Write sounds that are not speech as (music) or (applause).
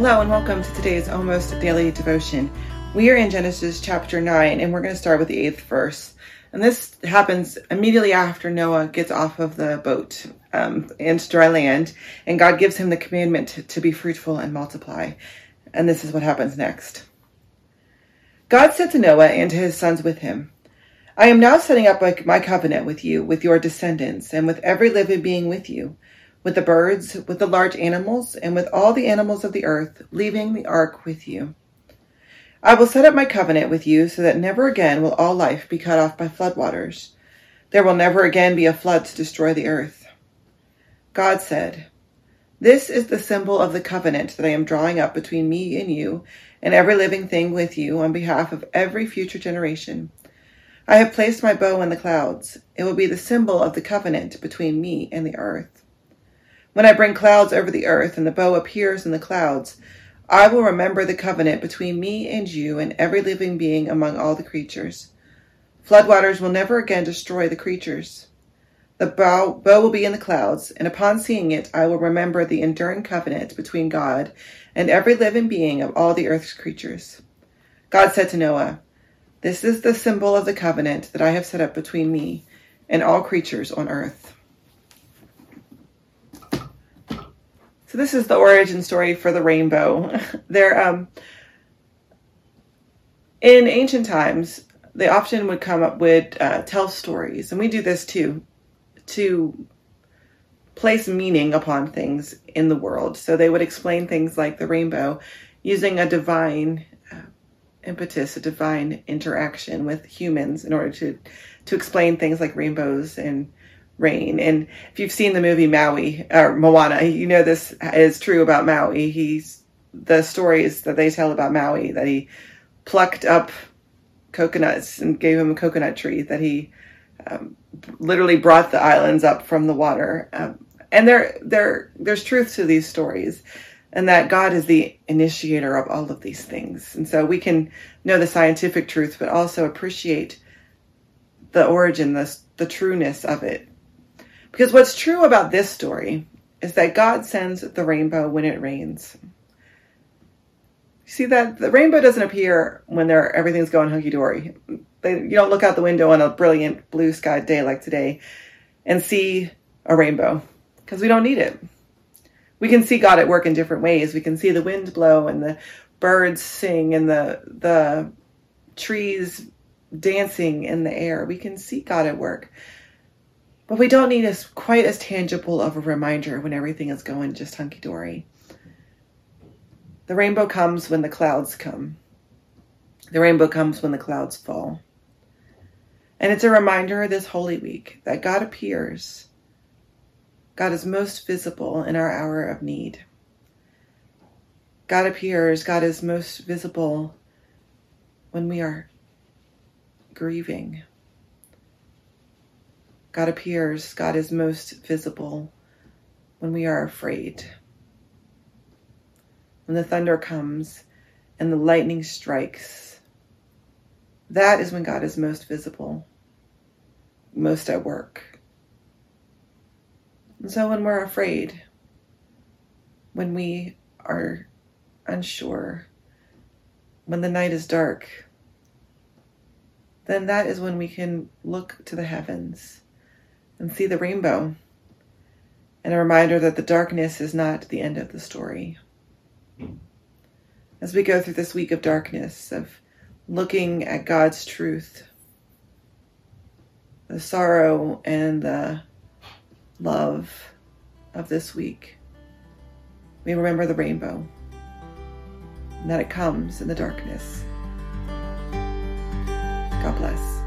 Hello and welcome to today's almost daily devotion. We are in Genesis chapter 9 and we're going to start with the eighth verse. And this happens immediately after Noah gets off of the boat um, into dry land and God gives him the commandment to, to be fruitful and multiply. And this is what happens next. God said to Noah and to his sons with him, I am now setting up my covenant with you, with your descendants, and with every living being with you with the birds, with the large animals, and with all the animals of the earth, leaving the ark with you. I will set up my covenant with you so that never again will all life be cut off by floodwaters. There will never again be a flood to destroy the earth. God said, This is the symbol of the covenant that I am drawing up between me and you and every living thing with you on behalf of every future generation. I have placed my bow in the clouds. It will be the symbol of the covenant between me and the earth. When I bring clouds over the earth and the bow appears in the clouds, I will remember the covenant between me and you and every living being among all the creatures. Floodwaters will never again destroy the creatures. The bow, bow will be in the clouds, and upon seeing it, I will remember the enduring covenant between God and every living being of all the earth's creatures. God said to Noah, This is the symbol of the covenant that I have set up between me and all creatures on earth. So this is the origin story for the rainbow. (laughs) there, um, in ancient times, they often would come up with uh, tell stories, and we do this too, to place meaning upon things in the world. So they would explain things like the rainbow using a divine uh, impetus, a divine interaction with humans in order to to explain things like rainbows and rain. And if you've seen the movie Maui or Moana, you know this is true about Maui. He's the stories that they tell about Maui that he plucked up coconuts and gave him a coconut tree that he um, literally brought the islands up from the water. Um, and there, there, there's truth to these stories, and that God is the initiator of all of these things. And so we can know the scientific truth, but also appreciate the origin, the the trueness of it, because what's true about this story is that God sends the rainbow when it rains. See that the rainbow doesn't appear when there everything's going hunky dory. You don't look out the window on a brilliant blue sky day like today and see a rainbow because we don't need it. We can see God at work in different ways. We can see the wind blow and the birds sing and the the trees dancing in the air. We can see God at work. But we don't need as quite as tangible of a reminder when everything is going just hunky dory. The rainbow comes when the clouds come. The rainbow comes when the clouds fall. And it's a reminder this Holy Week that God appears. God is most visible in our hour of need. God appears, God is most visible when we are grieving, God appears, God is most visible when we are afraid. When the thunder comes and the lightning strikes, that is when God is most visible, most at work. And so when we're afraid, when we are unsure, when the night is dark, then that is when we can look to the heavens and see the rainbow, and a reminder that the darkness is not the end of the story. As we go through this week of darkness, of looking at God's truth, the sorrow and the love of this week, we remember the rainbow and that it comes in the darkness. God bless.